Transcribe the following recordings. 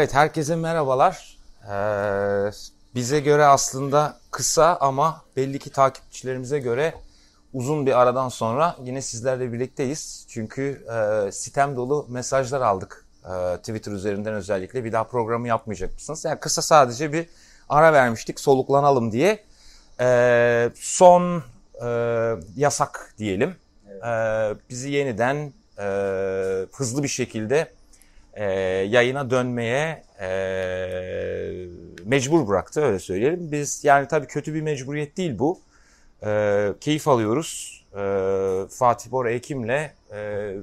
Evet, herkese merhabalar. Ee, bize göre aslında kısa ama belli ki takipçilerimize göre uzun bir aradan sonra yine sizlerle birlikteyiz. Çünkü e, sitem dolu mesajlar aldık e, Twitter üzerinden özellikle. Bir daha programı yapmayacak mısınız? Yani kısa sadece bir ara vermiştik soluklanalım diye. E, son e, yasak diyelim. E, bizi yeniden e, hızlı bir şekilde e, yayına dönmeye e, mecbur bıraktı öyle söyleyelim. Biz yani tabii kötü bir mecburiyet değil bu. E, keyif alıyoruz. E, Fatih Bora Ekim'le e,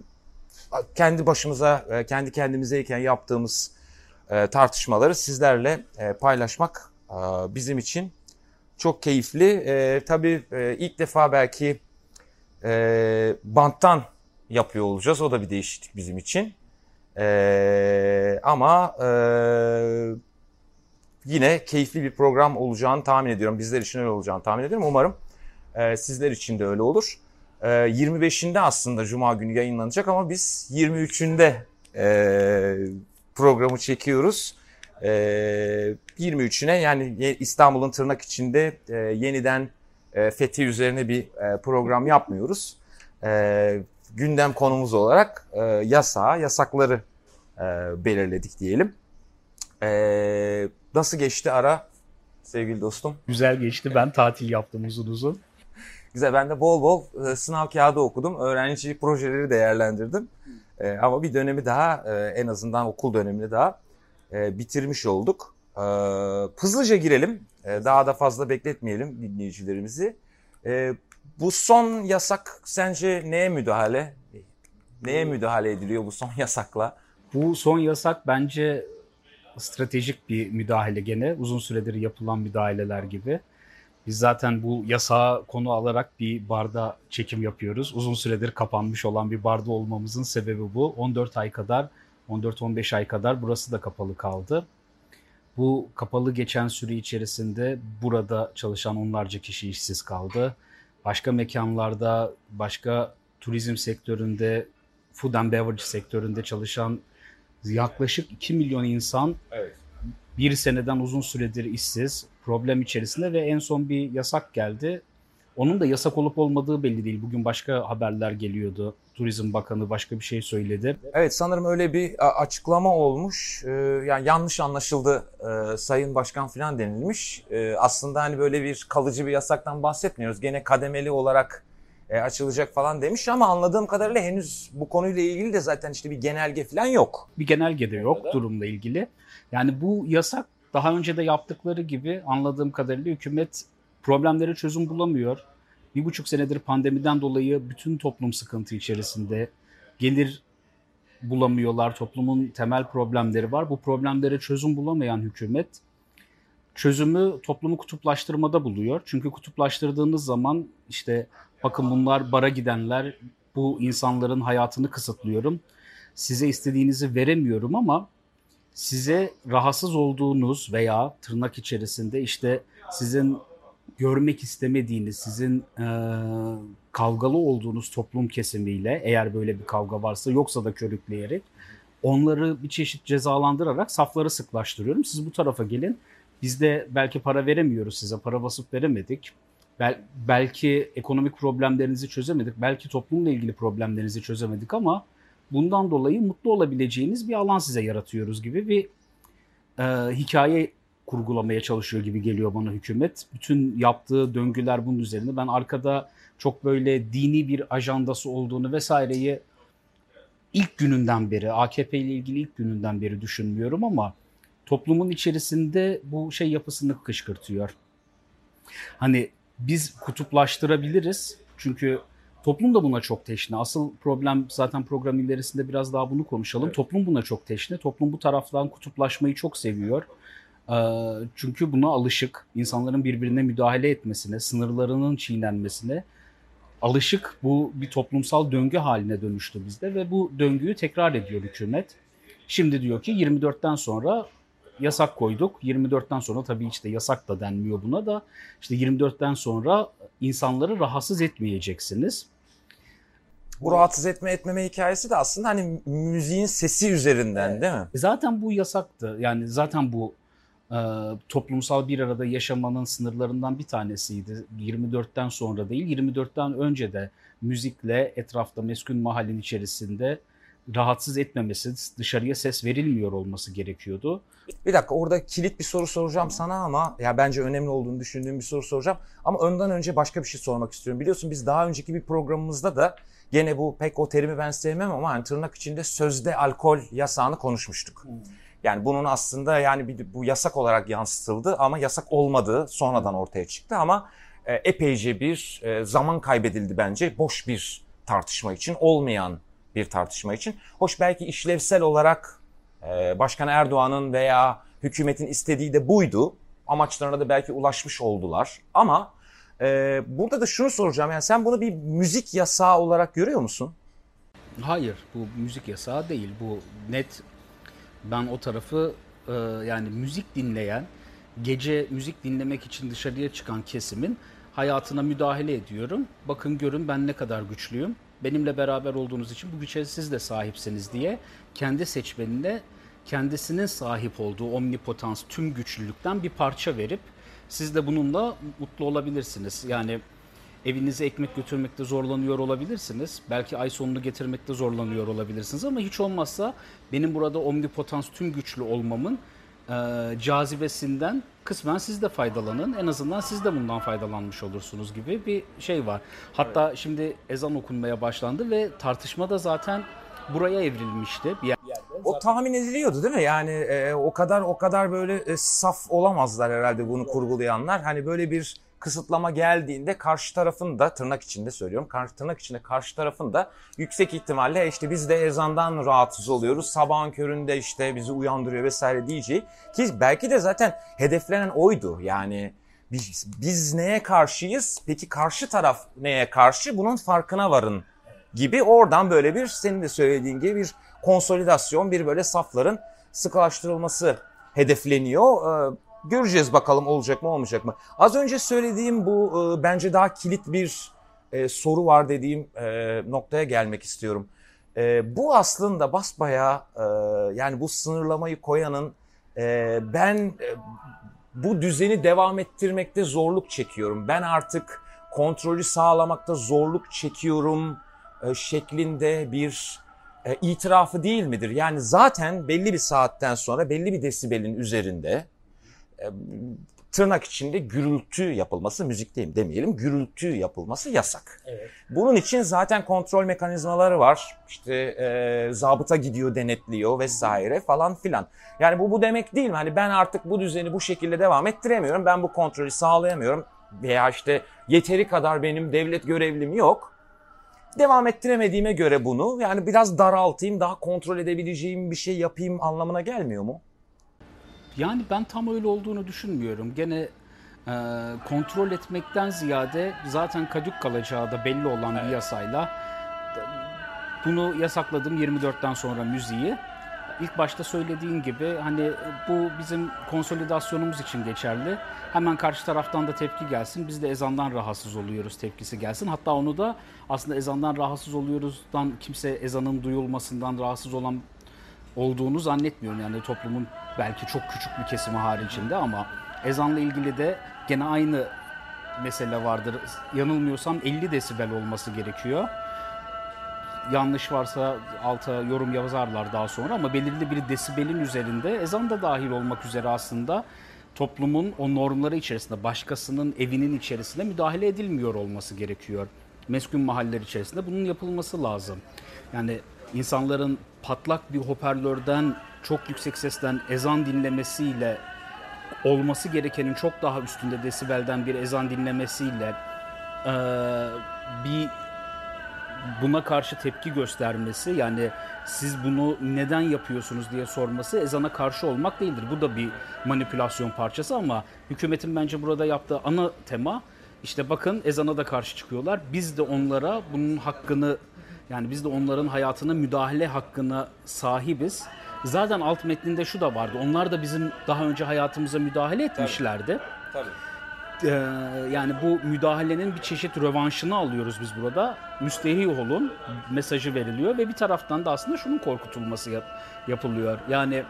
kendi başımıza, e, kendi kendimizeyken yaptığımız e, tartışmaları sizlerle e, paylaşmak e, bizim için çok keyifli. E, tabii e, ilk defa belki e, banttan yapıyor olacağız. O da bir değişiklik bizim için. Ee, ama e, yine keyifli bir program olacağını tahmin ediyorum. Bizler için öyle olacağını tahmin ediyorum. Umarım e, sizler için de öyle olur. E, 25'inde aslında Cuma günü yayınlanacak ama biz 23'ünde e, programı çekiyoruz. E, 23'üne yani İstanbul'un tırnak içinde e, yeniden e, fethi üzerine bir e, program yapmıyoruz. E, gündem konumuz olarak e, yasağı, yasakları e, belirledik diyelim. E, nasıl geçti ara sevgili dostum? Güzel geçti. Ben tatil yaptım uzun uzun. Güzel. Ben de bol bol e, sınav kağıdı okudum. Öğrenci projeleri değerlendirdim. E, ama bir dönemi daha e, en azından okul dönemini daha e, bitirmiş olduk. E, hızlıca girelim. E, daha da fazla bekletmeyelim dinleyicilerimizi. E, bu son yasak sence neye müdahale? Neye müdahale ediliyor bu son yasakla? Bu son yasak bence stratejik bir müdahale gene. Uzun süredir yapılan müdahaleler gibi. Biz zaten bu yasağı konu alarak bir barda çekim yapıyoruz. Uzun süredir kapanmış olan bir barda olmamızın sebebi bu. 14 ay kadar, 14-15 ay kadar burası da kapalı kaldı. Bu kapalı geçen süre içerisinde burada çalışan onlarca kişi işsiz kaldı. Başka mekanlarda, başka turizm sektöründe, food and beverage sektöründe çalışan yaklaşık 2 milyon insan evet. bir seneden uzun süredir işsiz, problem içerisinde ve en son bir yasak geldi. Onun da yasak olup olmadığı belli değil. Bugün başka haberler geliyordu. Turizm Bakanı başka bir şey söyledi. Evet sanırım öyle bir açıklama olmuş. Ee, yani yanlış anlaşıldı e, Sayın Başkan falan denilmiş. Ee, aslında hani böyle bir kalıcı bir yasaktan bahsetmiyoruz. Gene kademeli olarak e, açılacak falan demiş ama anladığım kadarıyla henüz bu konuyla ilgili de zaten işte bir genelge falan yok. Bir genelge de yok Öyle. durumla ilgili. Yani bu yasak daha önce de yaptıkları gibi anladığım kadarıyla hükümet problemlere çözüm bulamıyor. Bir buçuk senedir pandemiden dolayı bütün toplum sıkıntı içerisinde. Gelir bulamıyorlar, toplumun temel problemleri var. Bu problemlere çözüm bulamayan hükümet çözümü toplumu kutuplaştırmada buluyor. Çünkü kutuplaştırdığınız zaman işte bakın bunlar bara gidenler, bu insanların hayatını kısıtlıyorum. Size istediğinizi veremiyorum ama size rahatsız olduğunuz veya tırnak içerisinde işte sizin görmek istemediğiniz, sizin e, kavgalı olduğunuz toplum kesimiyle eğer böyle bir kavga varsa yoksa da körükleyerek onları bir çeşit cezalandırarak safları sıklaştırıyorum. Siz bu tarafa gelin. Biz de belki para veremiyoruz size, para basıp veremedik. Bel, belki ekonomik problemlerinizi çözemedik, belki toplumla ilgili problemlerinizi çözemedik ama bundan dolayı mutlu olabileceğiniz bir alan size yaratıyoruz gibi bir e, hikaye kurgulamaya çalışıyor gibi geliyor bana hükümet. Bütün yaptığı döngüler bunun üzerine. Ben arkada çok böyle dini bir ajandası olduğunu vesaireyi ilk gününden beri, AKP ile ilgili ilk gününden beri düşünmüyorum ama toplumun içerisinde bu şey yapısını kışkırtıyor. Hani biz kutuplaştırabiliriz çünkü toplum da buna çok teşne. Asıl problem zaten program ilerisinde biraz daha bunu konuşalım. Evet. Toplum buna çok teşne. Toplum bu taraftan kutuplaşmayı çok seviyor. Çünkü buna alışık. insanların birbirine müdahale etmesine, sınırlarının çiğnenmesine alışık. Bu bir toplumsal döngü haline dönüştü bizde ve bu döngüyü tekrar ediyor hükümet. Şimdi diyor ki 24'ten sonra yasak koyduk. 24'ten sonra tabii işte yasak da denmiyor buna da. İşte 24'ten sonra insanları rahatsız etmeyeceksiniz. Bu rahatsız etme etmeme hikayesi de aslında hani müziğin sesi üzerinden değil mi? Zaten bu yasaktı. Yani zaten bu e, toplumsal bir arada yaşamanın sınırlarından bir tanesiydi. 24'ten sonra değil, 24'ten önce de müzikle etrafta meskun mahallenin içerisinde rahatsız etmemesi, dışarıya ses verilmiyor olması gerekiyordu. Bir dakika orada kilit bir soru soracağım sana ama ya bence önemli olduğunu düşündüğüm bir soru soracağım. Ama önden önce başka bir şey sormak istiyorum. Biliyorsun biz daha önceki bir programımızda da gene bu pek o terimi ben sevmem ama hani tırnak içinde sözde alkol yasağını konuşmuştuk. Yani bunun aslında yani bir, bu yasak olarak yansıtıldı ama yasak olmadığı sonradan ortaya çıktı ama e, epeyce bir e, zaman kaybedildi bence boş bir tartışma için olmayan bir tartışma için. Hoş belki işlevsel olarak e, Başkan Erdoğan'ın veya hükümetin istediği de buydu. Amaçlarına da belki ulaşmış oldular. Ama e, burada da şunu soracağım. Yani sen bunu bir müzik yasağı olarak görüyor musun? Hayır, bu müzik yasağı değil. Bu net ben o tarafı e, yani müzik dinleyen, gece müzik dinlemek için dışarıya çıkan kesimin hayatına müdahale ediyorum. Bakın görün ben ne kadar güçlüyüm. Benimle beraber olduğunuz için bu güce siz de sahipsiniz diye kendi seçmenine kendisinin sahip olduğu omnipotans, tüm güçlülükten bir parça verip siz de bununla mutlu olabilirsiniz. Yani evinize ekmek götürmekte zorlanıyor olabilirsiniz. Belki ay sonunu getirmekte zorlanıyor olabilirsiniz ama hiç olmazsa benim burada omnipotans tüm güçlü olmamın e, cazibesinden kısmen siz de faydalanın. En azından siz de bundan faydalanmış olursunuz gibi bir şey var. Hatta evet. şimdi ezan okunmaya başlandı ve tartışma da zaten buraya evrilmişti bir yerde. O tahmin ediliyordu değil mi? Yani e, o kadar o kadar böyle e, saf olamazlar herhalde bunu kurgulayanlar. Hani böyle bir kısıtlama geldiğinde karşı tarafın da tırnak içinde söylüyorum. Karşı tırnak içinde karşı tarafın da yüksek ihtimalle işte biz de ezandan rahatsız oluyoruz. Sabahın köründe işte bizi uyandırıyor vesaire diyeceği ki belki de zaten hedeflenen oydu. Yani biz, biz neye karşıyız? Peki karşı taraf neye karşı? Bunun farkına varın gibi oradan böyle bir senin de söylediğin gibi bir konsolidasyon, bir böyle safların sıkılaştırılması hedefleniyor. Göreceğiz bakalım olacak mı olmayacak mı. Az önce söylediğim bu e, bence daha kilit bir e, soru var dediğim e, noktaya gelmek istiyorum. Bu aslında basbaya yani bu sınırlamayı koyanın ben bu düzeni devam ettirmekte zorluk çekiyorum. Ben artık kontrolü sağlamakta zorluk çekiyorum şeklinde bir itirafı değil midir? Yani zaten belli bir saatten sonra belli bir desibelin üzerinde e, tırnak içinde gürültü yapılması, müzikteyim demeyelim, gürültü yapılması yasak. Evet. Bunun için zaten kontrol mekanizmaları var. İşte e, zabıta gidiyor, denetliyor vesaire falan filan. Yani bu bu demek değil mi? Hani ben artık bu düzeni bu şekilde devam ettiremiyorum. Ben bu kontrolü sağlayamıyorum. Veya işte yeteri kadar benim devlet görevlim yok. Devam ettiremediğime göre bunu yani biraz daraltayım, daha kontrol edebileceğim bir şey yapayım anlamına gelmiyor mu? Yani ben tam öyle olduğunu düşünmüyorum. Gene e, kontrol etmekten ziyade zaten kadük kalacağı da belli olan evet. bir yasayla bunu yasakladım 24'ten sonra müziği. İlk başta söylediğin gibi hani bu bizim konsolidasyonumuz için geçerli. Hemen karşı taraftan da tepki gelsin. Biz de ezandan rahatsız oluyoruz tepkisi gelsin. Hatta onu da aslında ezandan rahatsız oluyoruzdan kimse ezanın duyulmasından rahatsız olan olduğunu zannetmiyorum. Yani toplumun belki çok küçük bir kesimi haricinde ama ezanla ilgili de gene aynı mesele vardır. Yanılmıyorsam 50 desibel olması gerekiyor. Yanlış varsa alta yorum yazarlar daha sonra ama belirli bir desibelin üzerinde ezan da dahil olmak üzere aslında toplumun o normları içerisinde başkasının evinin içerisinde müdahale edilmiyor olması gerekiyor. Meskun mahalleler içerisinde bunun yapılması lazım. Yani insanların patlak bir hoparlörden çok yüksek sesten ezan dinlemesiyle olması gerekenin çok daha üstünde desibelden bir ezan dinlemesiyle e, bir buna karşı tepki göstermesi yani siz bunu neden yapıyorsunuz diye sorması ezana karşı olmak değildir. Bu da bir manipülasyon parçası ama hükümetin bence burada yaptığı ana tema işte bakın ezana da karşı çıkıyorlar. Biz de onlara bunun hakkını yani biz de onların hayatına müdahale hakkına sahibiz. Zaten alt metninde şu da vardı. Onlar da bizim daha önce hayatımıza müdahale etmişlerdi. Tabii. Tabii. Ee, yani bu müdahalenin bir çeşit rövanşını alıyoruz biz burada. Müstehih olun mesajı veriliyor ve bir taraftan da aslında şunun korkutulması yap- yapılıyor. Yani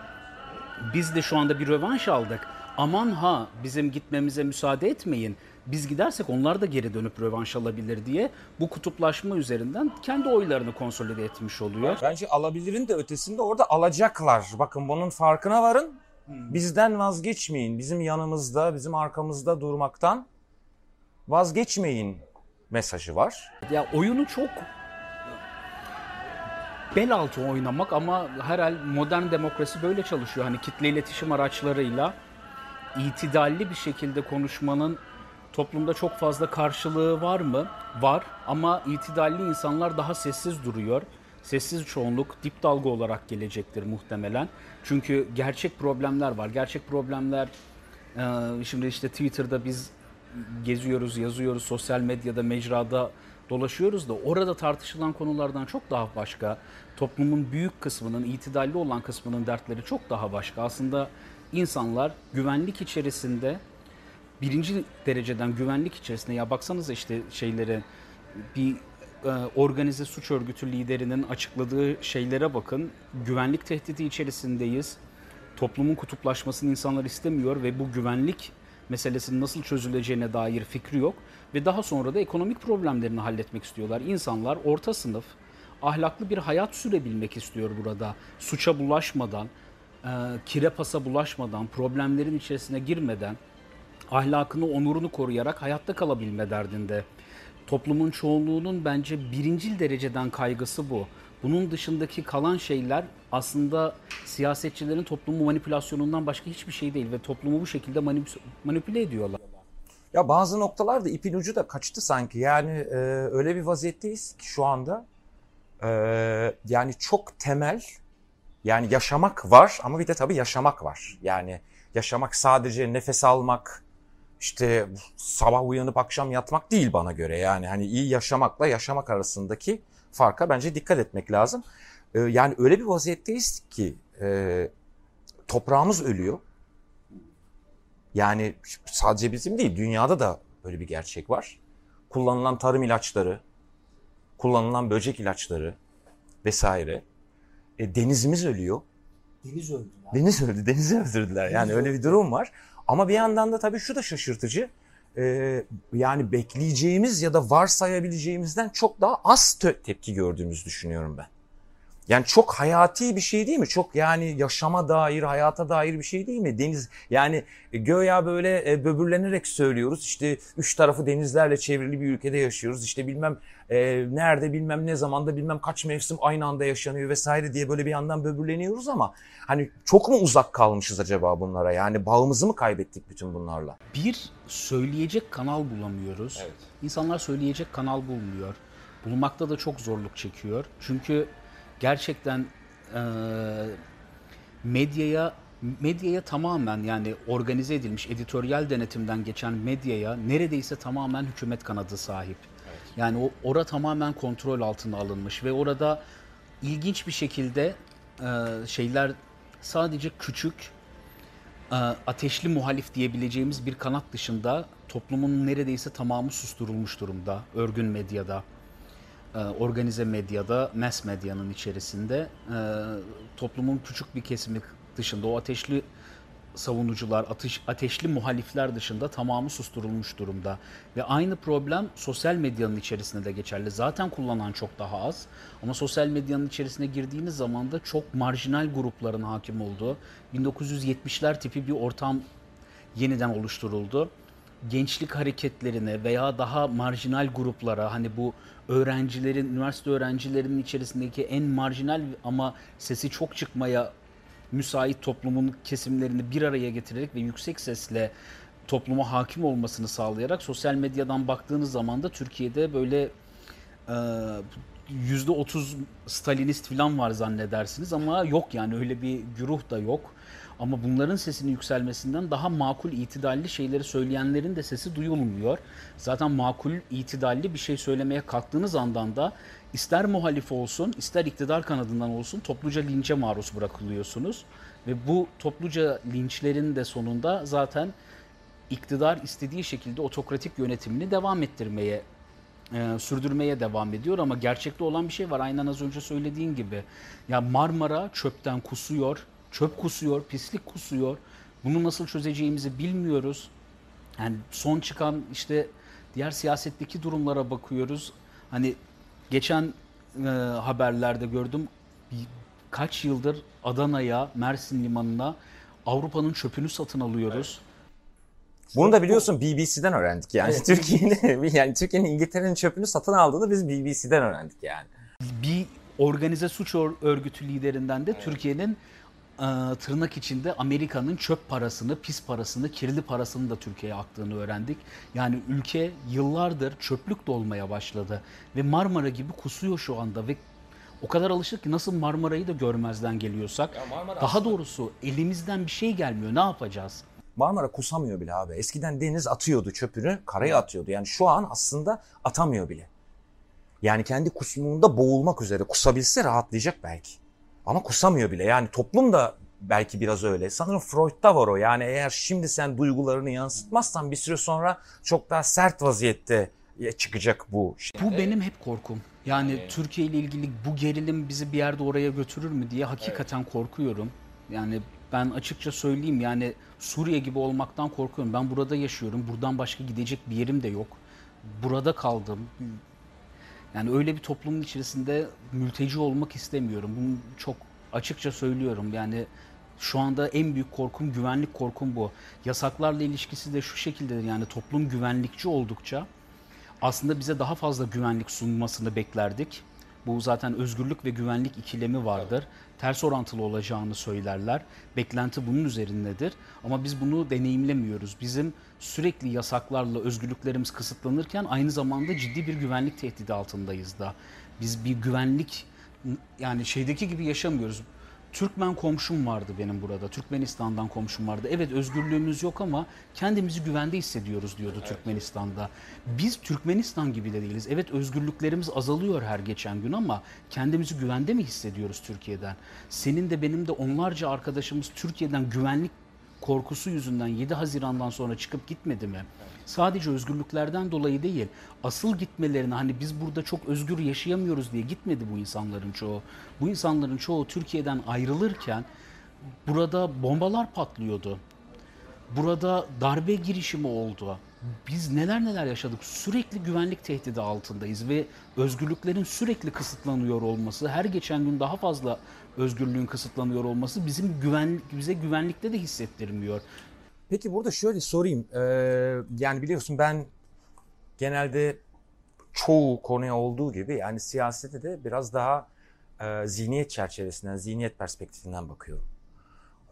biz de şu anda bir rövanş aldık. Aman ha bizim gitmemize müsaade etmeyin. Biz gidersek onlar da geri dönüp rövanş alabilir diye bu kutuplaşma üzerinden kendi oylarını konsolide etmiş oluyor. Bence alabilirin de ötesinde orada alacaklar. Bakın bunun farkına varın. Bizden vazgeçmeyin. Bizim yanımızda, bizim arkamızda durmaktan vazgeçmeyin mesajı var. Ya oyunu çok bel altı oynamak ama herhal modern demokrasi böyle çalışıyor. Hani kitle iletişim araçlarıyla itidalli bir şekilde konuşmanın toplumda çok fazla karşılığı var mı? Var ama itidalli insanlar daha sessiz duruyor. Sessiz çoğunluk dip dalga olarak gelecektir muhtemelen. Çünkü gerçek problemler var. Gerçek problemler e, şimdi işte Twitter'da biz geziyoruz, yazıyoruz, sosyal medyada, mecrada dolaşıyoruz da orada tartışılan konulardan çok daha başka. Toplumun büyük kısmının, itidalli olan kısmının dertleri çok daha başka. Aslında insanlar güvenlik içerisinde birinci dereceden güvenlik içerisinde ya baksanıza işte şeylere bir e, organize suç örgütü liderinin açıkladığı şeylere bakın. Güvenlik tehdidi içerisindeyiz. Toplumun kutuplaşmasını insanlar istemiyor ve bu güvenlik meselesinin nasıl çözüleceğine dair fikri yok ve daha sonra da ekonomik problemlerini halletmek istiyorlar. İnsanlar orta sınıf, ahlaklı bir hayat sürebilmek istiyor burada. Suça bulaşmadan, e, kire pasa bulaşmadan, problemlerin içerisine girmeden ahlakını, onurunu koruyarak hayatta kalabilme derdinde. Toplumun çoğunluğunun bence birincil dereceden kaygısı bu. Bunun dışındaki kalan şeyler aslında siyasetçilerin toplumu manipülasyonundan başka hiçbir şey değil ve toplumu bu şekilde manip- manipüle ediyorlar. Ya bazı noktalarda ipin ucu da kaçtı sanki. Yani e, öyle bir vaziyetteyiz ki şu anda. E, yani çok temel yani yaşamak var ama bir de tabii yaşamak var. Yani yaşamak sadece nefes almak, işte sabah uyanıp akşam yatmak değil bana göre. Yani hani iyi yaşamakla yaşamak arasındaki farka bence dikkat etmek lazım. E, yani öyle bir vaziyetteyiz ki e, toprağımız ölüyor. Yani sadece bizim değil, dünyada da böyle bir gerçek var. Kullanılan tarım ilaçları, kullanılan böcek ilaçları vesaire. E, denizimiz ölüyor. Deniz öldü. Deniz öldü, denizi öldürdüler. Yani öyle bir durum var. Ama bir yandan da tabii şu da şaşırtıcı. Ee, yani bekleyeceğimiz ya da varsayabileceğimizden çok daha az tepki gördüğümüzü düşünüyorum ben. Yani çok hayati bir şey değil mi? Çok yani yaşama dair, hayata dair bir şey değil mi? Deniz yani göya böyle e, böbürlenerek söylüyoruz. İşte üç tarafı denizlerle çevrili bir ülkede yaşıyoruz. İşte bilmem e, nerede bilmem ne zamanda bilmem kaç mevsim aynı anda yaşanıyor vesaire diye böyle bir yandan böbürleniyoruz ama hani çok mu uzak kalmışız acaba bunlara? Yani bağımızı mı kaybettik bütün bunlarla? Bir söyleyecek kanal bulamıyoruz. Evet. İnsanlar söyleyecek kanal bulmuyor. Bulmakta da çok zorluk çekiyor. Çünkü gerçekten eee, medyaya medyaya tamamen yani organize edilmiş editoryal denetimden geçen medyaya neredeyse tamamen hükümet kanadı sahip. Yani o ora tamamen kontrol altına alınmış ve orada ilginç bir şekilde eee, şeyler sadece küçük e, ateşli muhalif diyebileceğimiz bir kanat dışında toplumun neredeyse tamamı susturulmuş durumda. Örgün medyada, e, organize medyada, mass medyanın içerisinde e, toplumun küçük bir kesimi dışında o ateşli savunucular, ateş, ateşli muhalifler dışında tamamı susturulmuş durumda. Ve aynı problem sosyal medyanın içerisinde de geçerli. Zaten kullanan çok daha az ama sosyal medyanın içerisine girdiğiniz zaman da çok marjinal grupların hakim olduğu 1970'ler tipi bir ortam yeniden oluşturuldu. Gençlik hareketlerine veya daha marjinal gruplara hani bu öğrencilerin, üniversite öğrencilerinin içerisindeki en marjinal ama sesi çok çıkmaya müsait toplumun kesimlerini bir araya getirerek ve yüksek sesle topluma hakim olmasını sağlayarak sosyal medyadan baktığınız zaman da Türkiye'de böyle yüzde otuz Stalinist falan var zannedersiniz ama yok yani öyle bir güruh da yok. Ama bunların sesinin yükselmesinden daha makul, itidalli şeyleri söyleyenlerin de sesi duyulmuyor. Zaten makul, itidalli bir şey söylemeye kalktığınız andan da ister muhalif olsun, ister iktidar kanadından olsun topluca linçe maruz bırakılıyorsunuz. Ve bu topluca linçlerin de sonunda zaten iktidar istediği şekilde otokratik yönetimini devam ettirmeye e, sürdürmeye devam ediyor ama gerçekte olan bir şey var. Aynen az önce söylediğin gibi. Ya Marmara çöpten kusuyor, çöp kusuyor, pislik kusuyor. Bunu nasıl çözeceğimizi bilmiyoruz. Yani son çıkan işte diğer siyasetteki durumlara bakıyoruz. Hani geçen e, haberlerde gördüm kaç yıldır Adana'ya, Mersin limanına Avrupa'nın çöpünü satın alıyoruz. Bunu da biliyorsun BBC'den öğrendik yani. Evet. Türkiye'nin yani Türkiye'nin İngiltere'nin çöpünü satın aldığını biz BBC'den öğrendik yani. Bir organize suç örgütü liderinden de evet. Türkiye'nin tırnak içinde Amerika'nın çöp parasını, pis parasını, kirli parasını da Türkiye'ye aktığını öğrendik. Yani ülke yıllardır çöplük dolmaya başladı ve Marmara gibi kusuyor şu anda ve o kadar alışık ki nasıl Marmara'yı da görmezden geliyorsak daha aslında... doğrusu elimizden bir şey gelmiyor ne yapacağız? Marmara kusamıyor bile abi. Eskiden deniz atıyordu çöpünü, karaya atıyordu. Yani şu an aslında atamıyor bile. Yani kendi kusmunda boğulmak üzere. Kusabilse rahatlayacak belki. Ama kusamıyor bile. Yani toplum da belki biraz öyle. Sanırım Freud'da var o. Yani eğer şimdi sen duygularını yansıtmazsan bir süre sonra çok daha sert vaziyette çıkacak bu. Şey. Bu benim hep korkum. Yani evet. Türkiye ile ilgili bu gerilim bizi bir yerde oraya götürür mü diye hakikaten evet. korkuyorum. Yani ben açıkça söyleyeyim yani Suriye gibi olmaktan korkuyorum. Ben burada yaşıyorum. Buradan başka gidecek bir yerim de yok. Burada kaldım. Yani öyle bir toplumun içerisinde mülteci olmak istemiyorum. Bunu çok açıkça söylüyorum. Yani şu anda en büyük korkum güvenlik korkum bu. Yasaklarla ilişkisi de şu şekildedir. Yani toplum güvenlikçi oldukça aslında bize daha fazla güvenlik sunmasını beklerdik. Bu zaten özgürlük ve güvenlik ikilemi vardır. Ters orantılı olacağını söylerler. Beklenti bunun üzerindedir. Ama biz bunu deneyimlemiyoruz. Bizim sürekli yasaklarla özgürlüklerimiz kısıtlanırken aynı zamanda ciddi bir güvenlik tehdidi altındayız da. Biz bir güvenlik yani şeydeki gibi yaşamıyoruz. Türkmen komşum vardı benim burada. Türkmenistan'dan komşum vardı. Evet özgürlüğümüz yok ama kendimizi güvende hissediyoruz diyordu evet. Türkmenistan'da. Biz Türkmenistan gibi de değiliz. Evet özgürlüklerimiz azalıyor her geçen gün ama kendimizi güvende mi hissediyoruz Türkiye'den? Senin de benim de onlarca arkadaşımız Türkiye'den güvenlik korkusu yüzünden 7 Haziran'dan sonra çıkıp gitmedi mi? Sadece özgürlüklerden dolayı değil, asıl gitmelerine hani biz burada çok özgür yaşayamıyoruz diye gitmedi bu insanların çoğu. Bu insanların çoğu Türkiye'den ayrılırken burada bombalar patlıyordu. Burada darbe girişimi oldu. Biz neler neler yaşadık. Sürekli güvenlik tehdidi altındayız ve özgürlüklerin sürekli kısıtlanıyor olması, her geçen gün daha fazla özgürlüğün kısıtlanıyor olması bizim güven bize güvenlikte de hissettirmiyor. Peki burada şöyle sorayım. Ee, yani biliyorsun ben genelde çoğu konuya olduğu gibi yani siyasete de biraz daha e, zihniyet çerçevesinden, zihniyet perspektifinden bakıyorum.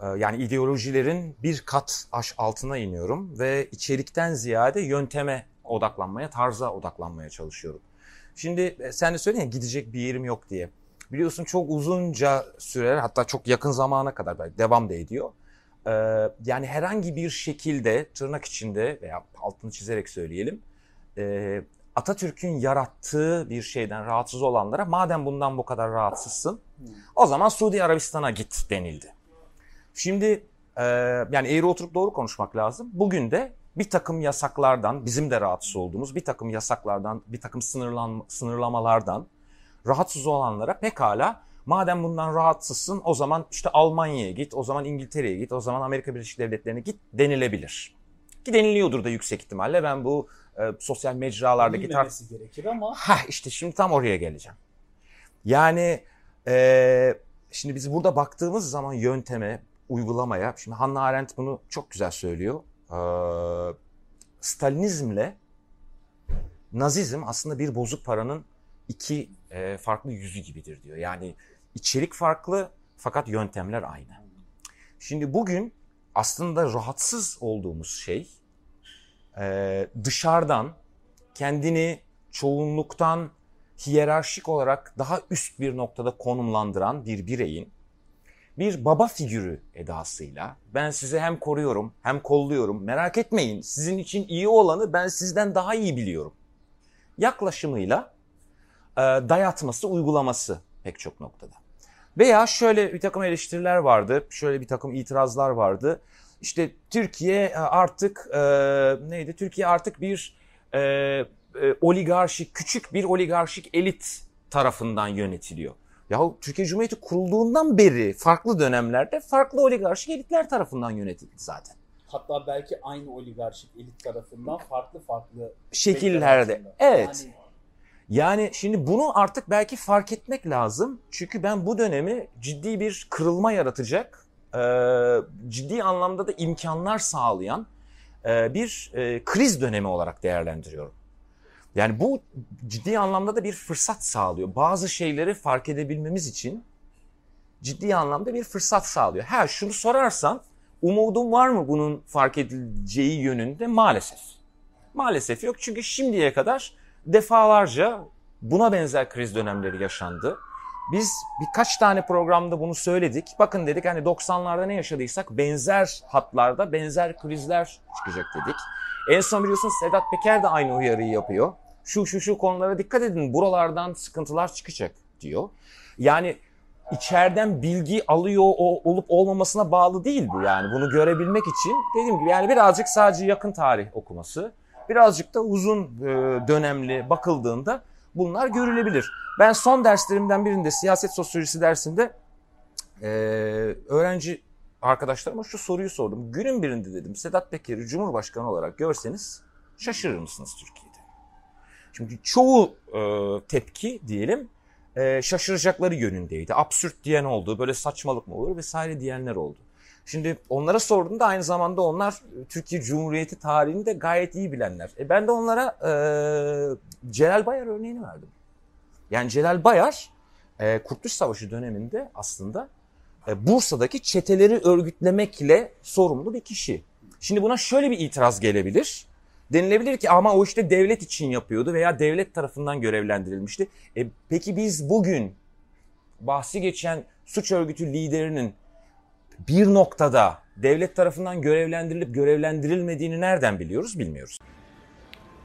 E, yani ideolojilerin bir kat aş altına iniyorum ve içerikten ziyade yönteme odaklanmaya, tarza odaklanmaya çalışıyorum. Şimdi e, sen de söyledin ya gidecek bir yerim yok diye. Biliyorsun çok uzunca süreler hatta çok yakın zamana kadar devam da ediyor. Ee, yani herhangi bir şekilde tırnak içinde veya altını çizerek söyleyelim e, Atatürk'ün yarattığı bir şeyden rahatsız olanlara madem bundan bu kadar rahatsızsın o zaman Suudi Arabistan'a git denildi. Şimdi e, yani eğri oturup doğru konuşmak lazım. Bugün de bir takım yasaklardan bizim de rahatsız olduğumuz bir takım yasaklardan bir takım sınırlan, sınırlamalardan rahatsız olanlara pekala madem bundan rahatsızsın o zaman işte Almanya'ya git, o zaman İngiltere'ye git, o zaman Amerika Birleşik Devletleri'ne git denilebilir. Ki deniliyordur da yüksek ihtimalle. Ben bu e, sosyal mecralardaki tarz... gerekir ama... Ha işte şimdi tam oraya geleceğim. Yani e, şimdi biz burada baktığımız zaman yönteme, uygulamaya, şimdi Hannah Arendt bunu çok güzel söylüyor. E, Stalinizmle Nazizm aslında bir bozuk paranın iki e, farklı yüzü gibidir diyor. Yani içerik farklı fakat yöntemler aynı. Şimdi bugün aslında rahatsız olduğumuz şey e, dışarıdan kendini çoğunluktan hiyerarşik olarak daha üst bir noktada konumlandıran bir bireyin bir baba figürü edasıyla ben sizi hem koruyorum hem kolluyorum merak etmeyin sizin için iyi olanı ben sizden daha iyi biliyorum yaklaşımıyla e, dayatması, uygulaması pek çok noktada. Veya şöyle bir takım eleştiriler vardı, şöyle bir takım itirazlar vardı. işte Türkiye e, artık e, neydi? Türkiye artık bir e, e, oligarşik, küçük bir oligarşik elit tarafından yönetiliyor. Yahu Türkiye Cumhuriyeti kurulduğundan beri farklı dönemlerde farklı oligarşik elitler tarafından yönetildi zaten. Hatta belki aynı oligarşik elit tarafından farklı farklı şekillerde. Evet. Yani Yani şimdi bunu artık belki fark etmek lazım. Çünkü ben bu dönemi ciddi bir kırılma yaratacak, e, ciddi anlamda da imkanlar sağlayan e, bir e, kriz dönemi olarak değerlendiriyorum. Yani bu ciddi anlamda da bir fırsat sağlıyor. Bazı şeyleri fark edebilmemiz için ciddi anlamda bir fırsat sağlıyor. Ha şunu sorarsan umudum var mı bunun fark edileceği yönünde? Maalesef. Maalesef yok çünkü şimdiye kadar defalarca buna benzer kriz dönemleri yaşandı. Biz birkaç tane programda bunu söyledik. Bakın dedik hani 90'larda ne yaşadıysak benzer hatlarda benzer krizler çıkacak dedik. En son biliyorsunuz Sedat Peker de aynı uyarıyı yapıyor. Şu şu şu konulara dikkat edin buralardan sıkıntılar çıkacak diyor. Yani içeriden bilgi alıyor o, olup olmamasına bağlı değil bu yani. Bunu görebilmek için dediğim gibi yani birazcık sadece yakın tarih okuması, birazcık da uzun e, dönemli bakıldığında bunlar görülebilir. Ben son derslerimden birinde siyaset sosyolojisi dersinde e, öğrenci arkadaşlarıma şu soruyu sordum. Günün birinde dedim Sedat Peker'i Cumhurbaşkanı olarak görseniz şaşırır mısınız Türkiye'de? Çünkü çoğu e, tepki diyelim e, şaşıracakları yönündeydi. Absürt diyen oldu, böyle saçmalık mı olur vesaire diyenler oldu. Şimdi onlara sorduğumda aynı zamanda onlar e, Türkiye Cumhuriyeti tarihini de gayet iyi bilenler. E ben de onlara e, Celal Bayar örneğini verdim. Yani Celal Bayar e, Kurtuluş Savaşı döneminde aslında e, Bursa'daki çeteleri örgütlemekle sorumlu bir kişi. Şimdi buna şöyle bir itiraz gelebilir. Denilebilir ki ama o işte devlet için yapıyordu veya devlet tarafından görevlendirilmişti. E, peki biz bugün bahsi geçen suç örgütü liderinin bir noktada devlet tarafından görevlendirilip görevlendirilmediğini nereden biliyoruz bilmiyoruz.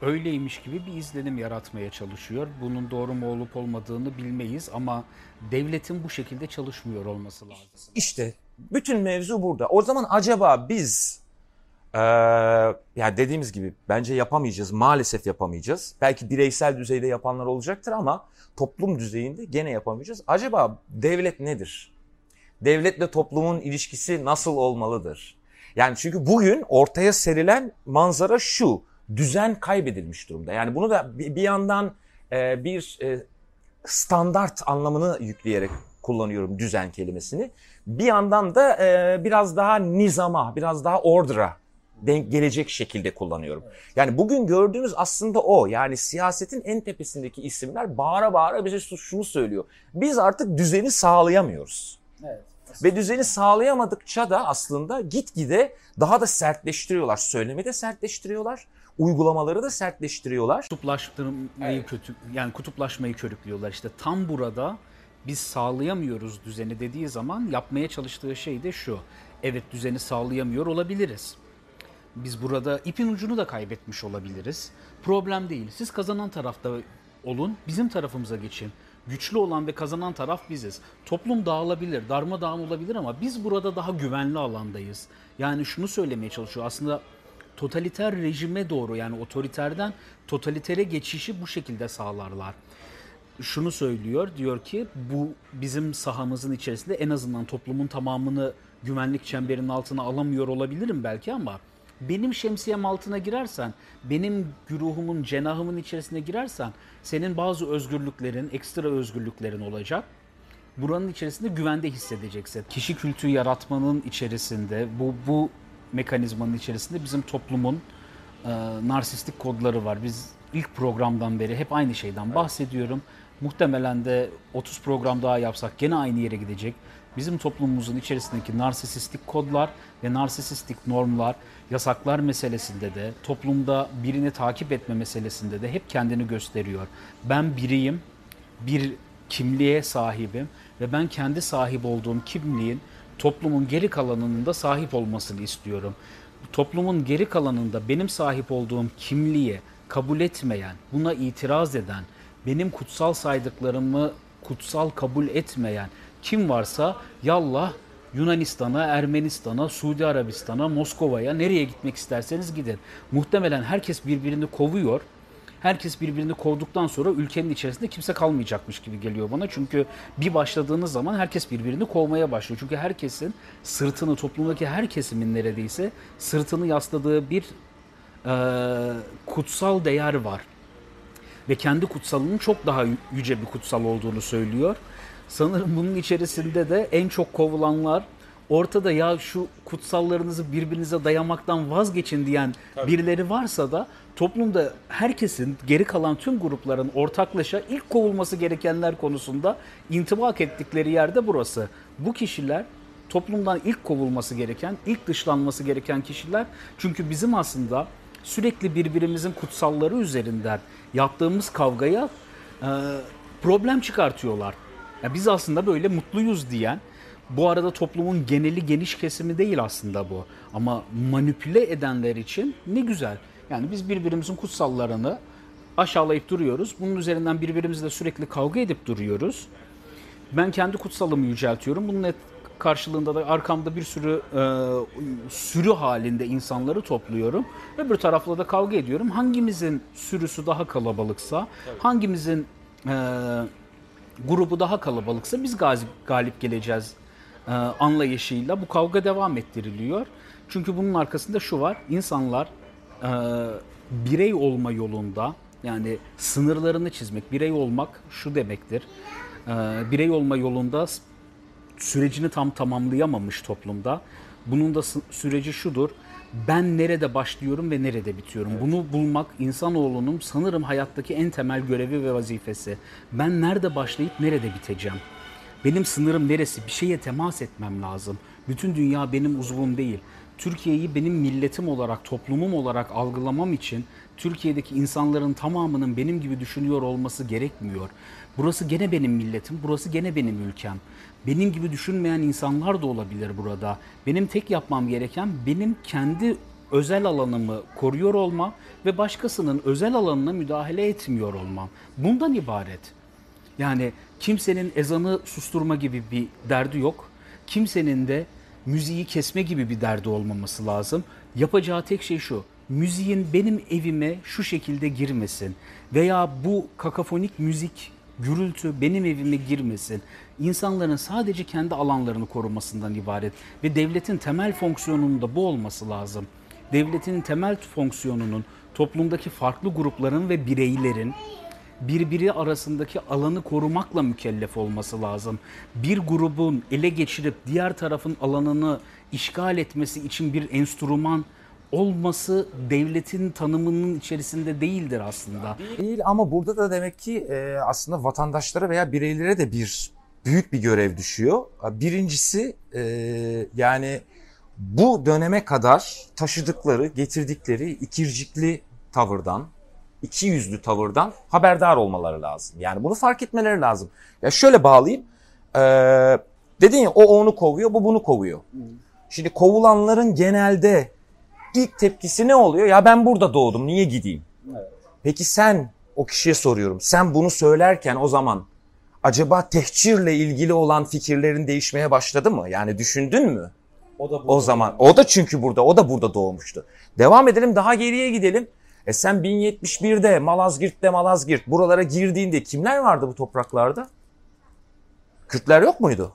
öyleymiş gibi bir izlenim yaratmaya çalışıyor. Bunun doğru mu olup olmadığını bilmeyiz ama devletin bu şekilde çalışmıyor olması lazım. İşte bütün mevzu burada. O zaman acaba biz eee yani dediğimiz gibi bence yapamayacağız. Maalesef yapamayacağız. Belki bireysel düzeyde yapanlar olacaktır ama toplum düzeyinde gene yapamayacağız. Acaba devlet nedir? Devletle toplumun ilişkisi nasıl olmalıdır? Yani çünkü bugün ortaya serilen manzara şu. Düzen kaybedilmiş durumda. Yani bunu da bir yandan e, bir e, standart anlamını yükleyerek kullanıyorum düzen kelimesini. Bir yandan da e, biraz daha nizama, biraz daha order'a denk gelecek şekilde kullanıyorum. Yani bugün gördüğümüz aslında o. Yani siyasetin en tepesindeki isimler bağıra bağıra bize şu- şunu söylüyor. Biz artık düzeni sağlayamıyoruz. Evet. Ve düzeni sağlayamadıkça da aslında gitgide daha da sertleştiriyorlar. Söylemi de sertleştiriyorlar. Uygulamaları da sertleştiriyorlar. Kutuplaştırmayı kötü yani kutuplaşmayı körüklüyorlar. İşte tam burada biz sağlayamıyoruz düzeni dediği zaman yapmaya çalıştığı şey de şu. Evet düzeni sağlayamıyor olabiliriz. Biz burada ipin ucunu da kaybetmiş olabiliriz. Problem değil. Siz kazanan tarafta olun, bizim tarafımıza geçin. Güçlü olan ve kazanan taraf biziz. Toplum dağılabilir, darmadağın olabilir ama biz burada daha güvenli alandayız. Yani şunu söylemeye çalışıyor. Aslında totaliter rejime doğru yani otoriterden totalitere geçişi bu şekilde sağlarlar. Şunu söylüyor, diyor ki bu bizim sahamızın içerisinde en azından toplumun tamamını güvenlik çemberinin altına alamıyor olabilirim belki ama benim şemsiyem altına girersen, benim güruhumun, cenahımın içerisine girersen senin bazı özgürlüklerin, ekstra özgürlüklerin olacak buranın içerisinde güvende hissedeceksin. Kişi kültü yaratmanın içerisinde bu bu mekanizmanın içerisinde bizim toplumun e, narsistik kodları var. Biz ilk programdan beri hep aynı şeyden bahsediyorum. Muhtemelen de 30 program daha yapsak gene aynı yere gidecek. Bizim toplumumuzun içerisindeki narsisistik kodlar ve narsisistik normlar, yasaklar meselesinde de, toplumda birini takip etme meselesinde de hep kendini gösteriyor. Ben biriyim, bir kimliğe sahibim ve ben kendi sahip olduğum kimliğin toplumun geri kalanının da sahip olmasını istiyorum. Toplumun geri kalanında benim sahip olduğum kimliği kabul etmeyen, buna itiraz eden, benim kutsal saydıklarımı kutsal kabul etmeyen kim varsa yallah Yunanistan'a, Ermenistan'a, Suudi Arabistan'a, Moskova'ya nereye gitmek isterseniz gidin. Muhtemelen herkes birbirini kovuyor. Herkes birbirini kovduktan sonra ülkenin içerisinde kimse kalmayacakmış gibi geliyor bana. Çünkü bir başladığınız zaman herkes birbirini kovmaya başlıyor. Çünkü herkesin sırtını, toplumdaki her kesimin neredeyse sırtını yasladığı bir e, kutsal değer var. Ve kendi kutsalının çok daha yüce bir kutsal olduğunu söylüyor. Sanırım bunun içerisinde de en çok kovulanlar ortada ya şu kutsallarınızı birbirinize dayamaktan vazgeçin diyen birileri varsa da toplumda herkesin geri kalan tüm grupların ortaklaşa ilk kovulması gerekenler konusunda intibak ettikleri yerde burası. Bu kişiler toplumdan ilk kovulması gereken, ilk dışlanması gereken kişiler. Çünkü bizim aslında sürekli birbirimizin kutsalları üzerinden yaptığımız kavgaya e, problem çıkartıyorlar. Ya biz aslında böyle mutluyuz diyen, bu arada toplumun geneli geniş kesimi değil aslında bu. Ama manipüle edenler için ne güzel. Yani biz birbirimizin kutsallarını aşağılayıp duruyoruz. Bunun üzerinden birbirimizle sürekli kavga edip duruyoruz. Ben kendi kutsalımı yüceltiyorum. Bunun et karşılığında da arkamda bir sürü e, sürü halinde insanları topluyorum. Öbür tarafla da kavga ediyorum. Hangimizin sürüsü daha kalabalıksa, hangimizin e, grubu daha kalabalıksa biz galip, galip geleceğiz e, anlayışıyla bu kavga devam ettiriliyor. Çünkü bunun arkasında şu var. İnsanlar e, birey olma yolunda yani sınırlarını çizmek, birey olmak şu demektir. E, birey olma yolunda sürecini tam tamamlayamamış toplumda. Bunun da süreci şudur. Ben nerede başlıyorum ve nerede bitiyorum? Evet. Bunu bulmak insanoğlunun sanırım hayattaki en temel görevi ve vazifesi. Ben nerede başlayıp nerede biteceğim? Benim sınırım neresi? Bir şeye temas etmem lazım. Bütün dünya benim uzvum değil. Türkiye'yi benim milletim olarak, toplumum olarak algılamam için Türkiye'deki insanların tamamının benim gibi düşünüyor olması gerekmiyor. Burası gene benim milletim, burası gene benim ülkem. Benim gibi düşünmeyen insanlar da olabilir burada. Benim tek yapmam gereken benim kendi özel alanımı koruyor olmam ve başkasının özel alanına müdahale etmiyor olmam. Bundan ibaret. Yani kimsenin ezanı susturma gibi bir derdi yok. Kimsenin de müziği kesme gibi bir derdi olmaması lazım. Yapacağı tek şey şu. Müziğin benim evime şu şekilde girmesin veya bu kakafonik müzik gürültü benim evime girmesin. İnsanların sadece kendi alanlarını korumasından ibaret ve devletin temel fonksiyonunun da bu olması lazım. Devletin temel fonksiyonunun toplumdaki farklı grupların ve bireylerin birbiri arasındaki alanı korumakla mükellef olması lazım. Bir grubun ele geçirip diğer tarafın alanını işgal etmesi için bir enstrüman olması devletin tanımının içerisinde değildir aslında. Değil ama burada da demek ki e, aslında vatandaşlara veya bireylere de bir büyük bir görev düşüyor. Birincisi e, yani bu döneme kadar taşıdıkları, getirdikleri ikircikli tavırdan, iki yüzlü tavırdan haberdar olmaları lazım. Yani bunu fark etmeleri lazım. Ya şöyle bağlayayım. Ee, dedin ya o onu kovuyor, bu bunu kovuyor. Şimdi kovulanların genelde ilk tepkisi ne oluyor? Ya ben burada doğdum, niye gideyim? Peki sen, o kişiye soruyorum. Sen bunu söylerken o zaman acaba tehcirle ilgili olan fikirlerin değişmeye başladı mı? Yani düşündün mü? O da burada. O zaman. O da çünkü burada. O da burada doğmuştu. Devam edelim daha geriye gidelim. E sen 1071'de Malazgirt'te Malazgirt buralara girdiğinde kimler vardı bu topraklarda? Kürtler yok muydu?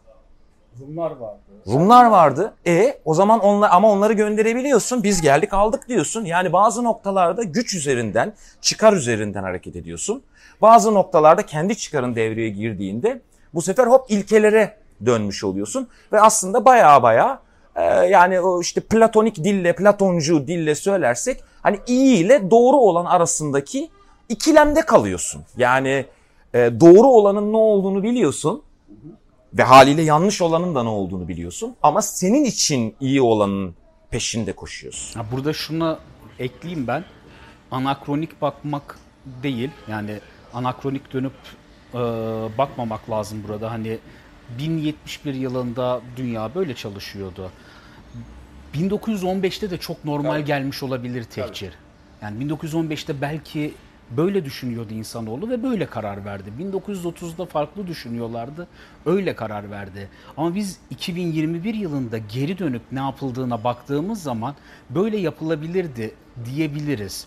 Rumlar vardı. Rumlar vardı. E o zaman onlar ama onları gönderebiliyorsun. Biz geldik aldık diyorsun. Yani bazı noktalarda güç üzerinden, çıkar üzerinden hareket ediyorsun. Bazı noktalarda kendi çıkarın devreye girdiğinde bu sefer hop ilkelere dönmüş oluyorsun ve aslında baya baya e, yani o işte platonik dille, platoncu dille söylersek hani iyi ile doğru olan arasındaki ikilemde kalıyorsun. Yani e, doğru olanın ne olduğunu biliyorsun ve haliyle yanlış olanın da ne olduğunu biliyorsun ama senin için iyi olanın peşinde koşuyorsun. Ya burada şunu ekleyeyim ben. Anakronik bakmak değil. Yani anakronik dönüp e, bakmamak lazım burada. Hani 1071 yılında dünya böyle çalışıyordu. 1915'te de çok normal Tabii. gelmiş olabilir tehcir. Tabii. Yani 1915'te belki Böyle düşünüyordu insanoğlu ve böyle karar verdi. 1930'da farklı düşünüyorlardı. Öyle karar verdi. Ama biz 2021 yılında geri dönüp ne yapıldığına baktığımız zaman böyle yapılabilirdi diyebiliriz.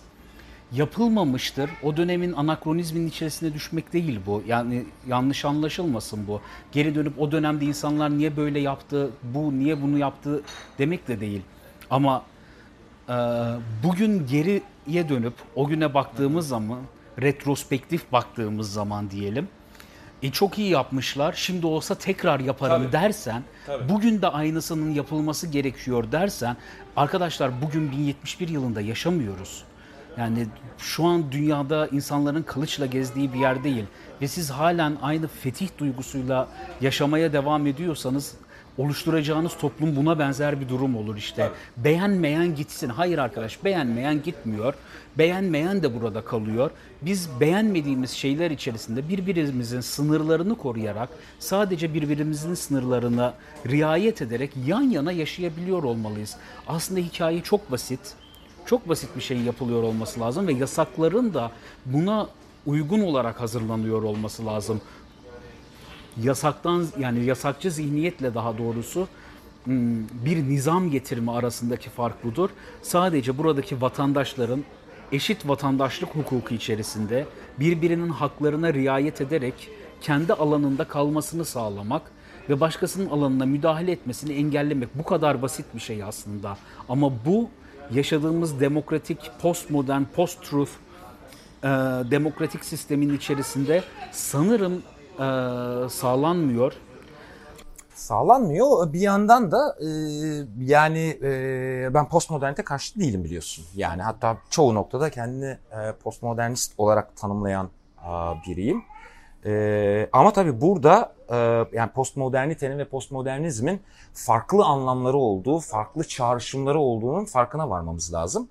Yapılmamıştır. O dönemin anakronizmin içerisine düşmek değil bu. Yani yanlış anlaşılmasın bu. Geri dönüp o dönemde insanlar niye böyle yaptı, bu niye bunu yaptı demek de değil. Ama e, bugün geriye dönüp o güne baktığımız zaman, retrospektif baktığımız zaman diyelim, e çok iyi yapmışlar. Şimdi olsa tekrar yaparım Tabii. dersen, Tabii. bugün de aynısının yapılması gerekiyor dersen, arkadaşlar bugün 1071 yılında yaşamıyoruz. Yani şu an dünyada insanların kılıçla gezdiği bir yer değil ve siz halen aynı fetih duygusuyla yaşamaya devam ediyorsanız oluşturacağınız toplum buna benzer bir durum olur işte. Beğenmeyen gitsin. Hayır arkadaş beğenmeyen gitmiyor. Beğenmeyen de burada kalıyor. Biz beğenmediğimiz şeyler içerisinde birbirimizin sınırlarını koruyarak sadece birbirimizin sınırlarına riayet ederek yan yana yaşayabiliyor olmalıyız. Aslında hikaye çok basit. Çok basit bir şey yapılıyor olması lazım ve yasakların da buna uygun olarak hazırlanıyor olması lazım yasaktan yani yasakçı zihniyetle daha doğrusu hmm, bir nizam getirme arasındaki fark budur. Sadece buradaki vatandaşların eşit vatandaşlık hukuku içerisinde birbirinin haklarına riayet ederek kendi alanında kalmasını sağlamak ve başkasının alanına müdahale etmesini engellemek bu kadar basit bir şey aslında. Ama bu yaşadığımız demokratik, postmodern, post-truth e, demokratik sistemin içerisinde sanırım e, sağlanmıyor. Sağlanmıyor. Bir yandan da e, yani e, ben postmodernite karşı değilim biliyorsun. Yani hatta çoğu noktada kendini e, postmodernist olarak tanımlayan e, biriyim. E, ama tabii burada e, yani postmodernitenin ve postmodernizmin farklı anlamları olduğu, farklı çağrışımları olduğunun farkına varmamız lazım.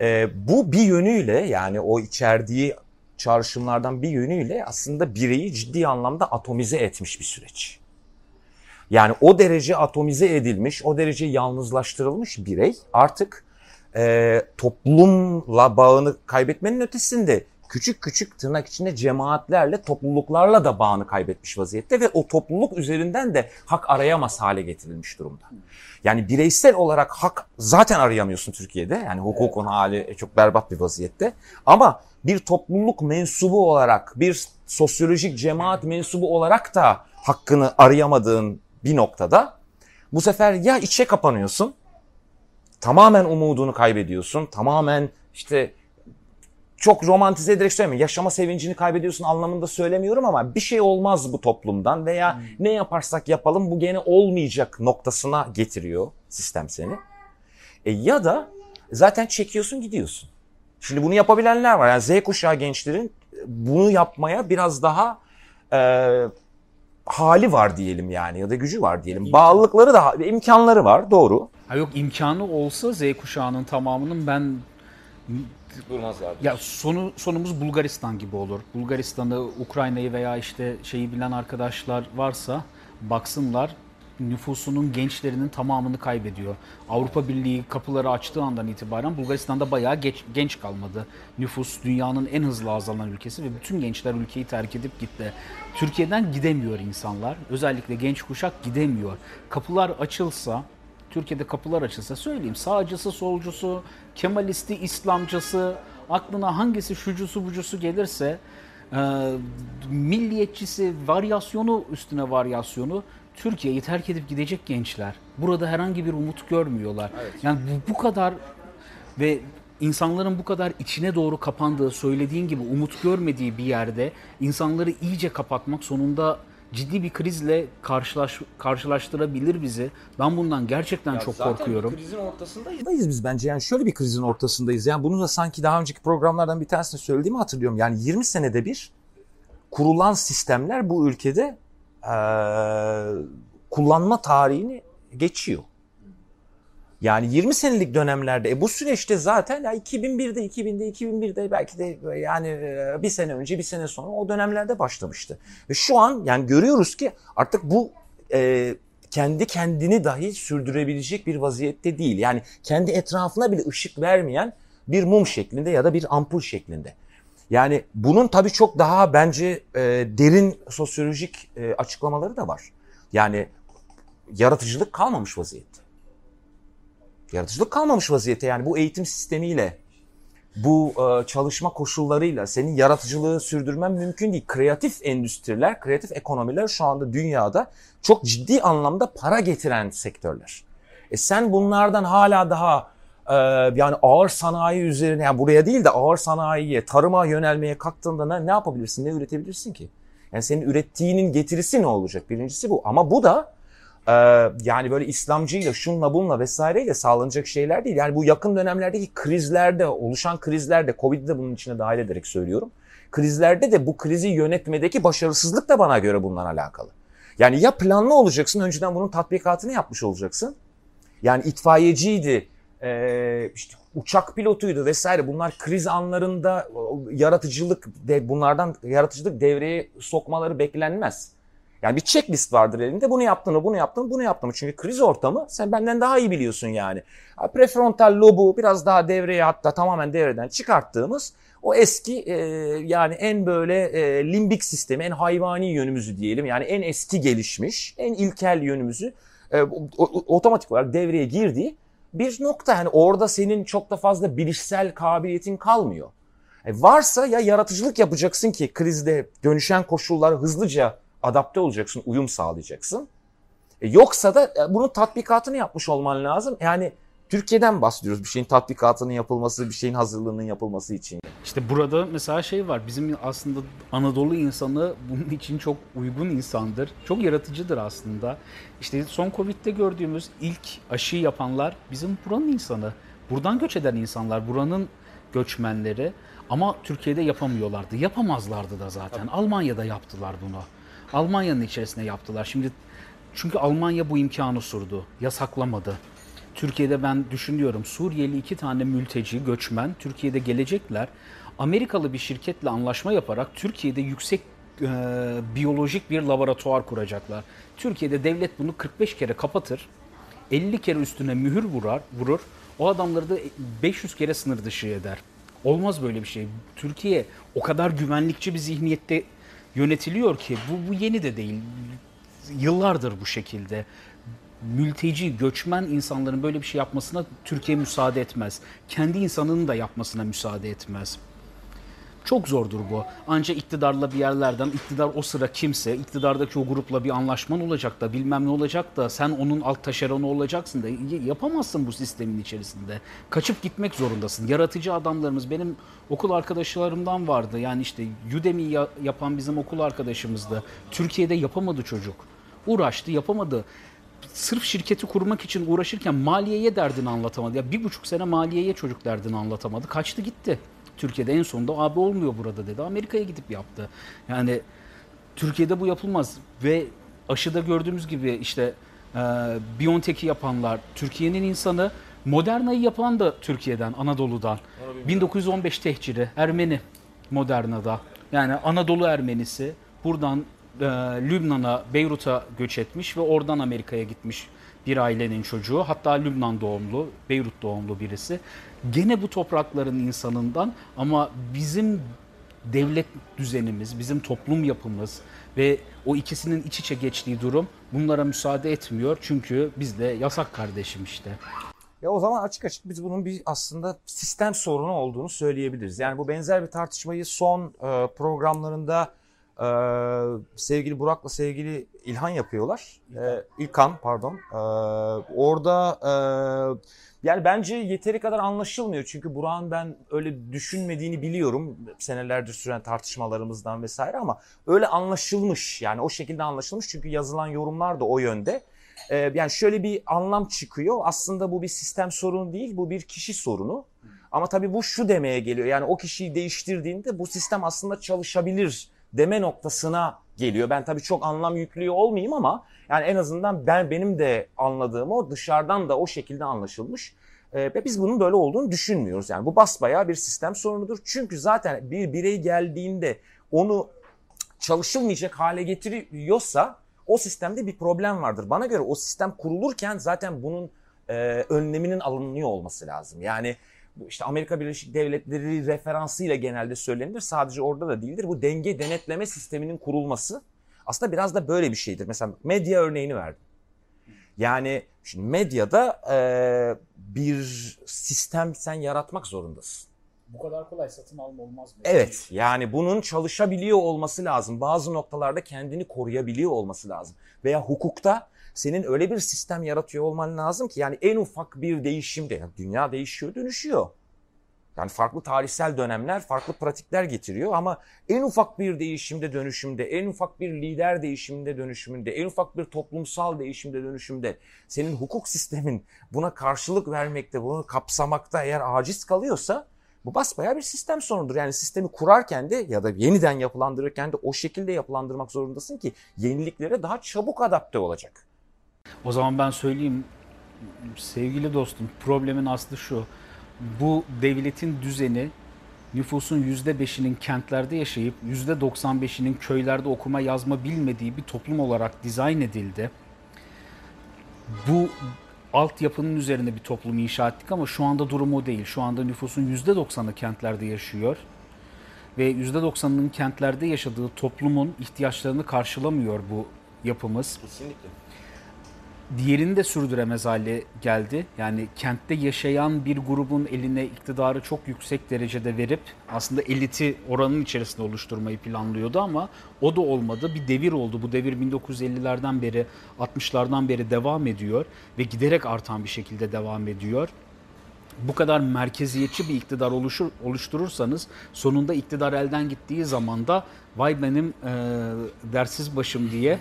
E, bu bir yönüyle yani o içerdiği çağrışımlardan bir yönüyle aslında bireyi ciddi anlamda atomize etmiş bir süreç. Yani o derece atomize edilmiş, o derece yalnızlaştırılmış birey artık e, toplumla bağını kaybetmenin ötesinde küçük küçük tırnak içinde cemaatlerle, topluluklarla da bağını kaybetmiş vaziyette ve o topluluk üzerinden de hak arayamaz hale getirilmiş durumda. Yani bireysel olarak hak zaten arayamıyorsun Türkiye'de. Yani hukukun hali çok berbat bir vaziyette. Ama bir topluluk mensubu olarak, bir sosyolojik cemaat mensubu olarak da hakkını arayamadığın bir noktada bu sefer ya içe kapanıyorsun, tamamen umudunu kaybediyorsun, tamamen işte çok romantize ederek söylemiyorum. Yaşama sevincini kaybediyorsun anlamında söylemiyorum ama bir şey olmaz bu toplumdan veya hmm. ne yaparsak yapalım bu gene olmayacak noktasına getiriyor sistem seni. E ya da zaten çekiyorsun gidiyorsun. Şimdi bunu yapabilenler var. Yani Z kuşağı gençlerin bunu yapmaya biraz daha e, hali var diyelim yani ya da gücü var diyelim. İmkan. Bağlılıkları da imkanları var doğru. Ha yok imkanı olsa Z kuşağının tamamının ben durmazlar. Ya sonu sonumuz Bulgaristan gibi olur. Bulgaristan'ı, Ukrayna'yı veya işte şeyi bilen arkadaşlar varsa baksınlar nüfusunun gençlerinin tamamını kaybediyor. Avrupa Birliği kapıları açtığı andan itibaren Bulgaristan'da bayağı geç, genç kalmadı. Nüfus dünyanın en hızlı azalan ülkesi ve bütün gençler ülkeyi terk edip gitti. Türkiye'den gidemiyor insanlar. Özellikle genç kuşak gidemiyor. Kapılar açılsa Türkiye'de kapılar açılsa söyleyeyim sağcısı, solcusu, Kemalisti, İslamcısı, aklına hangisi şucusu bucusu gelirse e, milliyetçisi, varyasyonu üstüne varyasyonu Türkiye'yi terk edip gidecek gençler. Burada herhangi bir umut görmüyorlar. Evet. Yani bu, bu kadar ve insanların bu kadar içine doğru kapandığı, söylediğin gibi umut görmediği bir yerde insanları iyice kapatmak sonunda ciddi bir krizle karşılaş, karşılaştırabilir bizi. Ben bundan gerçekten ya çok zaten korkuyorum. Zaten krizin ortasındayız biz bence. Yani şöyle bir krizin ortasındayız. Yani bunu da sanki daha önceki programlardan bir tanesinde söylediğimi hatırlıyorum. Yani 20 senede bir kurulan sistemler bu ülkede e, kullanma tarihini geçiyor. Yani 20 senelik dönemlerde e bu süreçte zaten ya 2001'de 2000'de 2001'de belki de yani bir sene önce bir sene sonra o dönemlerde başlamıştı. Ve şu an yani görüyoruz ki artık bu e, kendi kendini dahi sürdürebilecek bir vaziyette değil. Yani kendi etrafına bile ışık vermeyen bir mum şeklinde ya da bir ampul şeklinde. Yani bunun tabii çok daha bence e, derin sosyolojik e, açıklamaları da var. Yani yaratıcılık kalmamış vaziyette. Yaratıcılık kalmamış vaziyette yani bu eğitim sistemiyle bu e, çalışma koşullarıyla senin yaratıcılığı sürdürmen mümkün değil. Kreatif endüstriler, kreatif ekonomiler şu anda dünyada çok ciddi anlamda para getiren sektörler. E sen bunlardan hala daha e, yani ağır sanayi üzerine yani buraya değil de ağır sanayiye, tarıma yönelmeye kalktığında ne, ne yapabilirsin, ne üretebilirsin ki? Yani senin ürettiğinin getirisi ne olacak? Birincisi bu. Ama bu da e, yani böyle İslamcıyla, şunla bunla vesaireyle sağlanacak şeyler değil. Yani bu yakın dönemlerdeki krizlerde, oluşan krizlerde, Covid'i de bunun içine dahil ederek söylüyorum. Krizlerde de bu krizi yönetmedeki başarısızlık da bana göre bundan alakalı. Yani ya planlı olacaksın, önceden bunun tatbikatını yapmış olacaksın. Yani itfaiyeciydi, e, işte uçak pilotuydu vesaire. Bunlar kriz anlarında yaratıcılık, de, bunlardan yaratıcılık devreye sokmaları beklenmez. Yani bir checklist vardır elinde. Bunu yaptın mı, bunu yaptın mı, bunu yaptın mı? Çünkü kriz ortamı sen benden daha iyi biliyorsun yani. Prefrontal lobu biraz daha devreye hatta tamamen devreden çıkarttığımız o eski e, yani en böyle e, limbik sistemi, en hayvani yönümüzü diyelim. Yani en eski gelişmiş, en ilkel yönümüzü e, otomatik olarak devreye girdiği bir nokta. Yani orada senin çok da fazla bilişsel kabiliyetin kalmıyor. E varsa ya yaratıcılık yapacaksın ki krizde dönüşen koşullara hızlıca adapte olacaksın, uyum sağlayacaksın. E yoksa da e, bunun tatbikatını yapmış olman lazım. Yani Türkiye'den bahsediyoruz bir şeyin tatbikatının yapılması, bir şeyin hazırlığının yapılması için. İşte burada mesela şey var. Bizim aslında Anadolu insanı bunun için çok uygun insandır. Çok yaratıcıdır aslında. İşte son Covid'de gördüğümüz ilk aşıyı yapanlar bizim buranın insanı. Buradan göç eden insanlar, buranın göçmenleri. Ama Türkiye'de yapamıyorlardı. Yapamazlardı da zaten. Tabii. Almanya'da yaptılar bunu. Almanya'nın içerisinde yaptılar. Şimdi çünkü Almanya bu imkanı sundu. Yasaklamadı. Türkiye'de ben düşünüyorum Suriyeli iki tane mülteci, göçmen Türkiye'de gelecekler. Amerikalı bir şirketle anlaşma yaparak Türkiye'de yüksek e, biyolojik bir laboratuvar kuracaklar. Türkiye'de devlet bunu 45 kere kapatır. 50 kere üstüne mühür vurar, vurur. O adamları da 500 kere sınır dışı eder. Olmaz böyle bir şey. Türkiye o kadar güvenlikçi bir zihniyette yönetiliyor ki bu, bu yeni de değil. Yıllardır bu şekilde mülteci, göçmen insanların böyle bir şey yapmasına Türkiye müsaade etmez. Kendi insanının da yapmasına müsaade etmez. Çok zordur bu. Ancak iktidarla bir yerlerden, iktidar o sıra kimse, iktidardaki o grupla bir anlaşman olacak da bilmem ne olacak da sen onun alt taşeronu olacaksın da yapamazsın bu sistemin içerisinde. Kaçıp gitmek zorundasın. Yaratıcı adamlarımız benim okul arkadaşlarımdan vardı. Yani işte Udemy yapan bizim okul arkadaşımızdı. Türkiye'de yapamadı çocuk. Uğraştı, yapamadı sırf şirketi kurmak için uğraşırken maliyeye derdini anlatamadı. Ya bir buçuk sene maliyeye çocuk derdini anlatamadı. Kaçtı gitti. Türkiye'de en sonunda abi olmuyor burada dedi. Amerika'ya gidip yaptı. Yani Türkiye'de bu yapılmaz ve aşıda gördüğümüz gibi işte e, Biontech'i yapanlar, Türkiye'nin insanı Moderna'yı yapan da Türkiye'den, Anadolu'dan. 1915 tehciri, Ermeni Moderna'da. Yani Anadolu Ermenisi buradan e, Lübnan'a, Beyrut'a göç etmiş ve oradan Amerika'ya gitmiş bir ailenin çocuğu. Hatta Lübnan doğumlu, Beyrut doğumlu birisi. Gene bu toprakların insanından ama bizim devlet düzenimiz, bizim toplum yapımız ve o ikisinin iç içe geçtiği durum bunlara müsaade etmiyor. Çünkü bizde yasak kardeşim işte. Ya o zaman açık açık biz bunun bir aslında sistem sorunu olduğunu söyleyebiliriz. Yani bu benzer bir tartışmayı son e, programlarında ee, sevgili Burak'la sevgili İlhan yapıyorlar. Ee, İlkan pardon. Ee, orada e, yani bence yeteri kadar anlaşılmıyor. Çünkü Burak'ın ben öyle düşünmediğini biliyorum. Senelerdir süren tartışmalarımızdan vesaire ama öyle anlaşılmış. Yani o şekilde anlaşılmış. Çünkü yazılan yorumlar da o yönde. Ee, yani şöyle bir anlam çıkıyor. Aslında bu bir sistem sorunu değil. Bu bir kişi sorunu. Ama tabii bu şu demeye geliyor. Yani o kişiyi değiştirdiğinde bu sistem aslında çalışabilir deme noktasına geliyor. Ben tabii çok anlam yüklüyor olmayayım ama yani en azından ben benim de anladığım o dışarıdan da o şekilde anlaşılmış. Ee, ve biz bunun böyle olduğunu düşünmüyoruz. Yani bu basbayağı bir sistem sorunudur. Çünkü zaten bir birey geldiğinde onu çalışılmayacak hale getiriyorsa o sistemde bir problem vardır. Bana göre o sistem kurulurken zaten bunun e, önleminin alınıyor olması lazım. Yani işte Amerika Birleşik Devletleri referansıyla genelde söylenir. Sadece orada da değildir. Bu denge denetleme sisteminin kurulması aslında biraz da böyle bir şeydir. Mesela medya örneğini verdim. Yani şimdi medyada e, bir sistem sen yaratmak zorundasın. Bu kadar kolay satın alma olmaz mı? Evet yani bunun çalışabiliyor olması lazım. Bazı noktalarda kendini koruyabiliyor olması lazım. Veya hukukta senin öyle bir sistem yaratıyor olman lazım ki yani en ufak bir değişimde yani dünya değişiyor dönüşüyor. Yani farklı tarihsel dönemler farklı pratikler getiriyor ama en ufak bir değişimde dönüşümde, en ufak bir lider değişiminde dönüşümünde, en ufak bir toplumsal değişimde dönüşümde senin hukuk sistemin buna karşılık vermekte, bunu kapsamakta eğer aciz kalıyorsa bu basbayağı bir sistem sorunudur. Yani sistemi kurarken de ya da yeniden yapılandırırken de o şekilde yapılandırmak zorundasın ki yeniliklere daha çabuk adapte olacak. O zaman ben söyleyeyim sevgili dostum problemin aslı şu. Bu devletin düzeni nüfusun %5'inin kentlerde yaşayıp %95'inin köylerde okuma yazma bilmediği bir toplum olarak dizayn edildi. Bu altyapının üzerine bir toplum inşa ettik ama şu anda durum o değil. Şu anda nüfusun %90'ı kentlerde yaşıyor ve %90'ının kentlerde yaşadığı toplumun ihtiyaçlarını karşılamıyor bu yapımız. Kesinlikle diğerini de sürdüremez hale geldi. Yani kentte yaşayan bir grubun eline iktidarı çok yüksek derecede verip aslında eliti oranın içerisinde oluşturmayı planlıyordu ama o da olmadı. Bir devir oldu. Bu devir 1950'lerden beri 60'lardan beri devam ediyor ve giderek artan bir şekilde devam ediyor bu kadar merkeziyetçi bir iktidar oluşur, oluşturursanız sonunda iktidar elden gittiği zaman da vay benim e, dersiz başım diye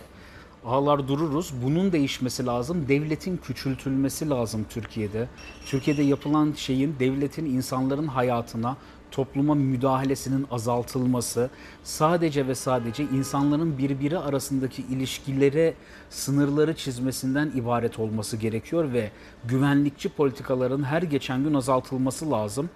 ağlar dururuz. Bunun değişmesi lazım. Devletin küçültülmesi lazım Türkiye'de. Türkiye'de yapılan şeyin devletin insanların hayatına, topluma müdahalesinin azaltılması, sadece ve sadece insanların birbiri arasındaki ilişkilere sınırları çizmesinden ibaret olması gerekiyor ve güvenlikçi politikaların her geçen gün azaltılması lazım.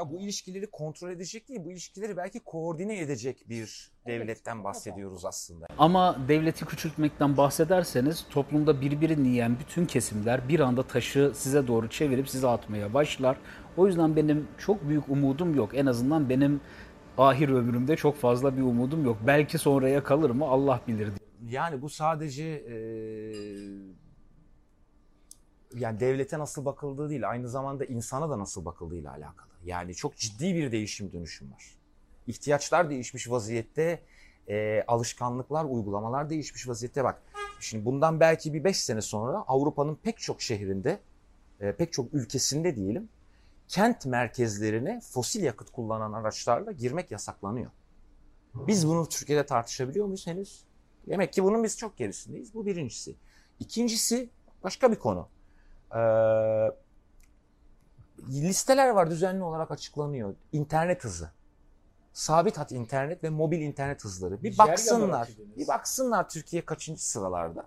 Ya bu ilişkileri kontrol edecek değil, bu ilişkileri belki koordine edecek bir devletten bahsediyoruz aslında. Ama devleti küçültmekten bahsederseniz toplumda birbirini yiyen bütün kesimler bir anda taşı size doğru çevirip size atmaya başlar. O yüzden benim çok büyük umudum yok. En azından benim ahir ömrümde çok fazla bir umudum yok. Belki sonraya kalır mı Allah bilir diye. Yani bu sadece e, yani devlete nasıl bakıldığı değil, aynı zamanda insana da nasıl bakıldığıyla alakalı. Yani çok ciddi bir değişim dönüşüm var. İhtiyaçlar değişmiş vaziyette, e, alışkanlıklar, uygulamalar değişmiş vaziyette. Bak şimdi bundan belki bir beş sene sonra Avrupa'nın pek çok şehrinde, e, pek çok ülkesinde diyelim, kent merkezlerine fosil yakıt kullanan araçlarla girmek yasaklanıyor. Biz bunu Türkiye'de tartışabiliyor muyuz henüz? Demek ki bunun biz çok gerisindeyiz. Bu birincisi. İkincisi başka bir konu. Ee, listeler var düzenli olarak açıklanıyor. İnternet hızı. Sabit hat internet ve mobil internet hızları. Bir baksınlar. Bir baksınlar Türkiye kaçıncı sıralarda.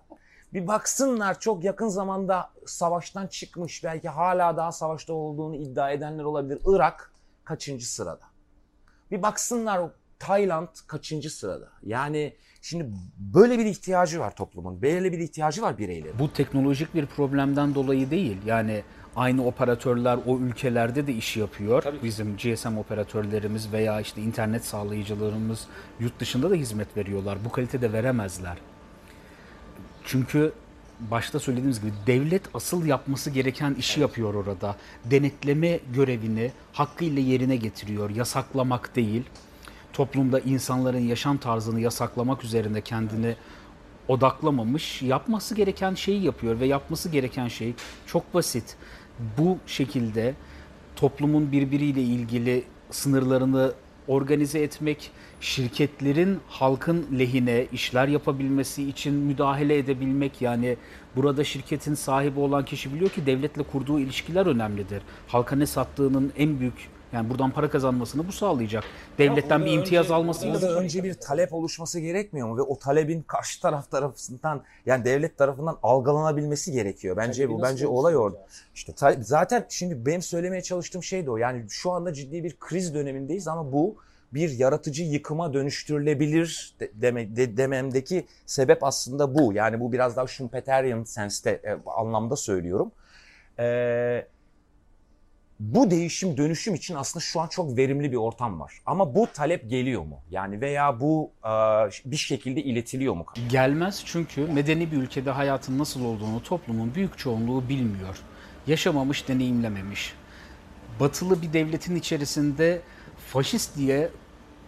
Bir baksınlar çok yakın zamanda savaştan çıkmış belki hala daha savaşta olduğunu iddia edenler olabilir. Irak kaçıncı sırada. Bir baksınlar Tayland kaçıncı sırada. Yani şimdi böyle bir ihtiyacı var toplumun. Böyle bir ihtiyacı var bireylerin. Bu teknolojik bir problemden dolayı değil. Yani aynı operatörler o ülkelerde de iş yapıyor. Tabii. Bizim GSM operatörlerimiz veya işte internet sağlayıcılarımız yurt dışında da hizmet veriyorlar. Bu kalitede veremezler. Çünkü başta söylediğimiz gibi devlet asıl yapması gereken işi yapıyor orada. Denetleme görevini hakkıyla yerine getiriyor. Yasaklamak değil. Toplumda insanların yaşam tarzını yasaklamak üzerinde kendini odaklamamış. Yapması gereken şeyi yapıyor ve yapması gereken şey çok basit bu şekilde toplumun birbiriyle ilgili sınırlarını organize etmek, şirketlerin halkın lehine işler yapabilmesi için müdahale edebilmek yani burada şirketin sahibi olan kişi biliyor ki devletle kurduğu ilişkiler önemlidir. Halka ne sattığının en büyük yani buradan para kazanmasını bu sağlayacak. Devletten bir imtiyaz önce, almasıyla da önce bir talep oluşması gerekmiyor mu ve o talebin karşı taraf tarafından yani devlet tarafından algılanabilmesi gerekiyor. Bence Tabii bu bence olay orada. İşte zaten şimdi benim söylemeye çalıştığım şey de o. Yani şu anda ciddi bir kriz dönemindeyiz ama bu bir yaratıcı yıkıma dönüştürülebilir de, deme, de, dememdeki sebep aslında bu. Yani bu biraz daha Schumpeterian senste e, anlamda söylüyorum. Eee bu değişim dönüşüm için aslında şu an çok verimli bir ortam var. Ama bu talep geliyor mu? Yani veya bu e, bir şekilde iletiliyor mu? Gelmez çünkü medeni bir ülkede hayatın nasıl olduğunu toplumun büyük çoğunluğu bilmiyor. Yaşamamış, deneyimlememiş. Batılı bir devletin içerisinde faşist diye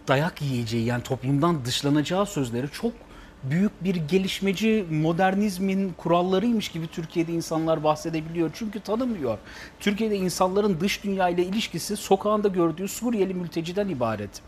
dayak yiyeceği yani toplumdan dışlanacağı sözleri çok büyük bir gelişmeci modernizmin kurallarıymış gibi Türkiye'de insanlar bahsedebiliyor. Çünkü tanımıyor. Türkiye'de insanların dış dünya ile ilişkisi sokağında gördüğü Suriyeli mülteciden ibaret.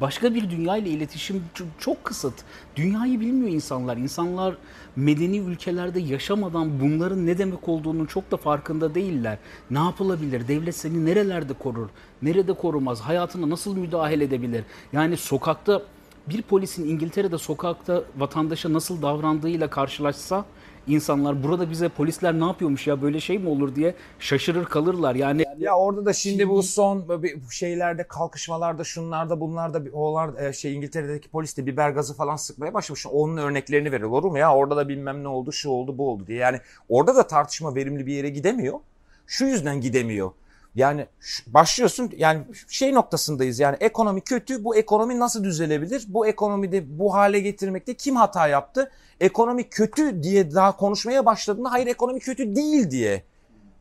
Başka bir dünya ile iletişim çok kısıt. Dünyayı bilmiyor insanlar. İnsanlar medeni ülkelerde yaşamadan bunların ne demek olduğunu çok da farkında değiller. Ne yapılabilir? Devlet seni nerelerde korur? Nerede korumaz? Hayatına nasıl müdahale edebilir? Yani sokakta bir polisin İngiltere'de sokakta vatandaşa nasıl davrandığıyla karşılaşsa insanlar burada bize polisler ne yapıyormuş ya böyle şey mi olur diye şaşırır kalırlar. Yani ya orada da şimdi bu son şeylerde kalkışmalarda şunlarda bunlarda oğlar e, şey İngiltere'deki polis de biber gazı falan sıkmaya başlamış. Onun örneklerini veriyor. Olur mu ya? Orada da bilmem ne oldu, şu oldu, bu oldu diye. Yani orada da tartışma verimli bir yere gidemiyor. Şu yüzden gidemiyor. Yani başlıyorsun yani şey noktasındayız yani ekonomi kötü bu ekonomi nasıl düzelebilir? Bu ekonomide bu hale getirmekte kim hata yaptı? Ekonomi kötü diye daha konuşmaya başladığında hayır ekonomi kötü değil diye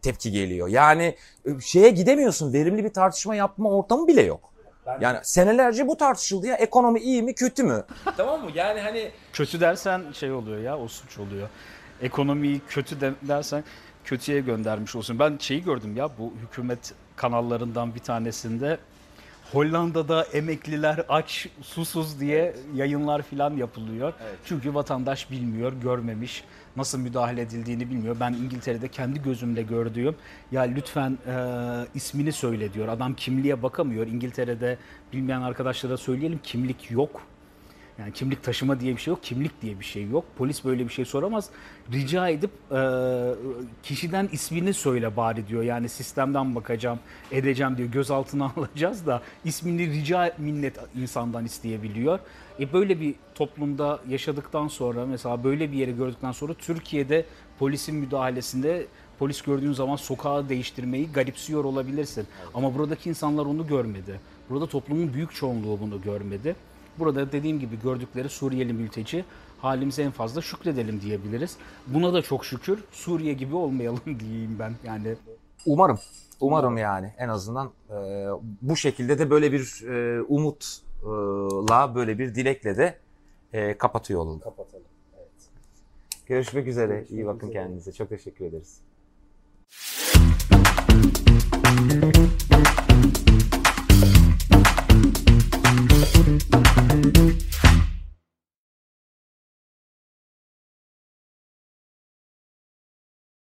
tepki geliyor. Yani ıı, şeye gidemiyorsun verimli bir tartışma yapma ortamı bile yok. Yani senelerce bu tartışıldı ya ekonomi iyi mi kötü mü? tamam mı? Yani hani kötü dersen şey oluyor ya o suç oluyor. Ekonomiyi kötü de, dersen kötüye göndermiş olsun. Ben şeyi gördüm ya bu hükümet kanallarından bir tanesinde Hollanda'da emekliler aç, susuz diye yayınlar falan yapılıyor. Evet. Çünkü vatandaş bilmiyor, görmemiş, nasıl müdahale edildiğini bilmiyor. Ben İngiltere'de kendi gözümle gördüğüm, ya lütfen e, ismini söyle diyor. Adam kimliğe bakamıyor. İngiltere'de bilmeyen arkadaşlara söyleyelim kimlik yok. Yani kimlik taşıma diye bir şey yok, kimlik diye bir şey yok. Polis böyle bir şey soramaz. Rica edip e, kişiden ismini söyle bari diyor. Yani sistemden bakacağım, edeceğim diyor. Gözaltına alacağız da ismini rica minnet insandan isteyebiliyor. E böyle bir toplumda yaşadıktan sonra mesela böyle bir yere gördükten sonra Türkiye'de polisin müdahalesinde polis gördüğün zaman sokağı değiştirmeyi garipsiyor olabilirsin. Ama buradaki insanlar onu görmedi. Burada toplumun büyük çoğunluğu bunu görmedi. Burada dediğim gibi gördükleri Suriyeli mülteci halimize en fazla şükredelim diyebiliriz. Buna da çok şükür Suriye gibi olmayalım diyeyim ben yani. Umarım. Umarım yani en azından e, bu şekilde de böyle bir e, umutla e, böyle bir dilekle de e, kapatıyor olalım. Kapatalım. Evet. Görüşmek üzere. Görüşmek İyi bakın üzere. kendinize. Çok teşekkür ederiz. Thank.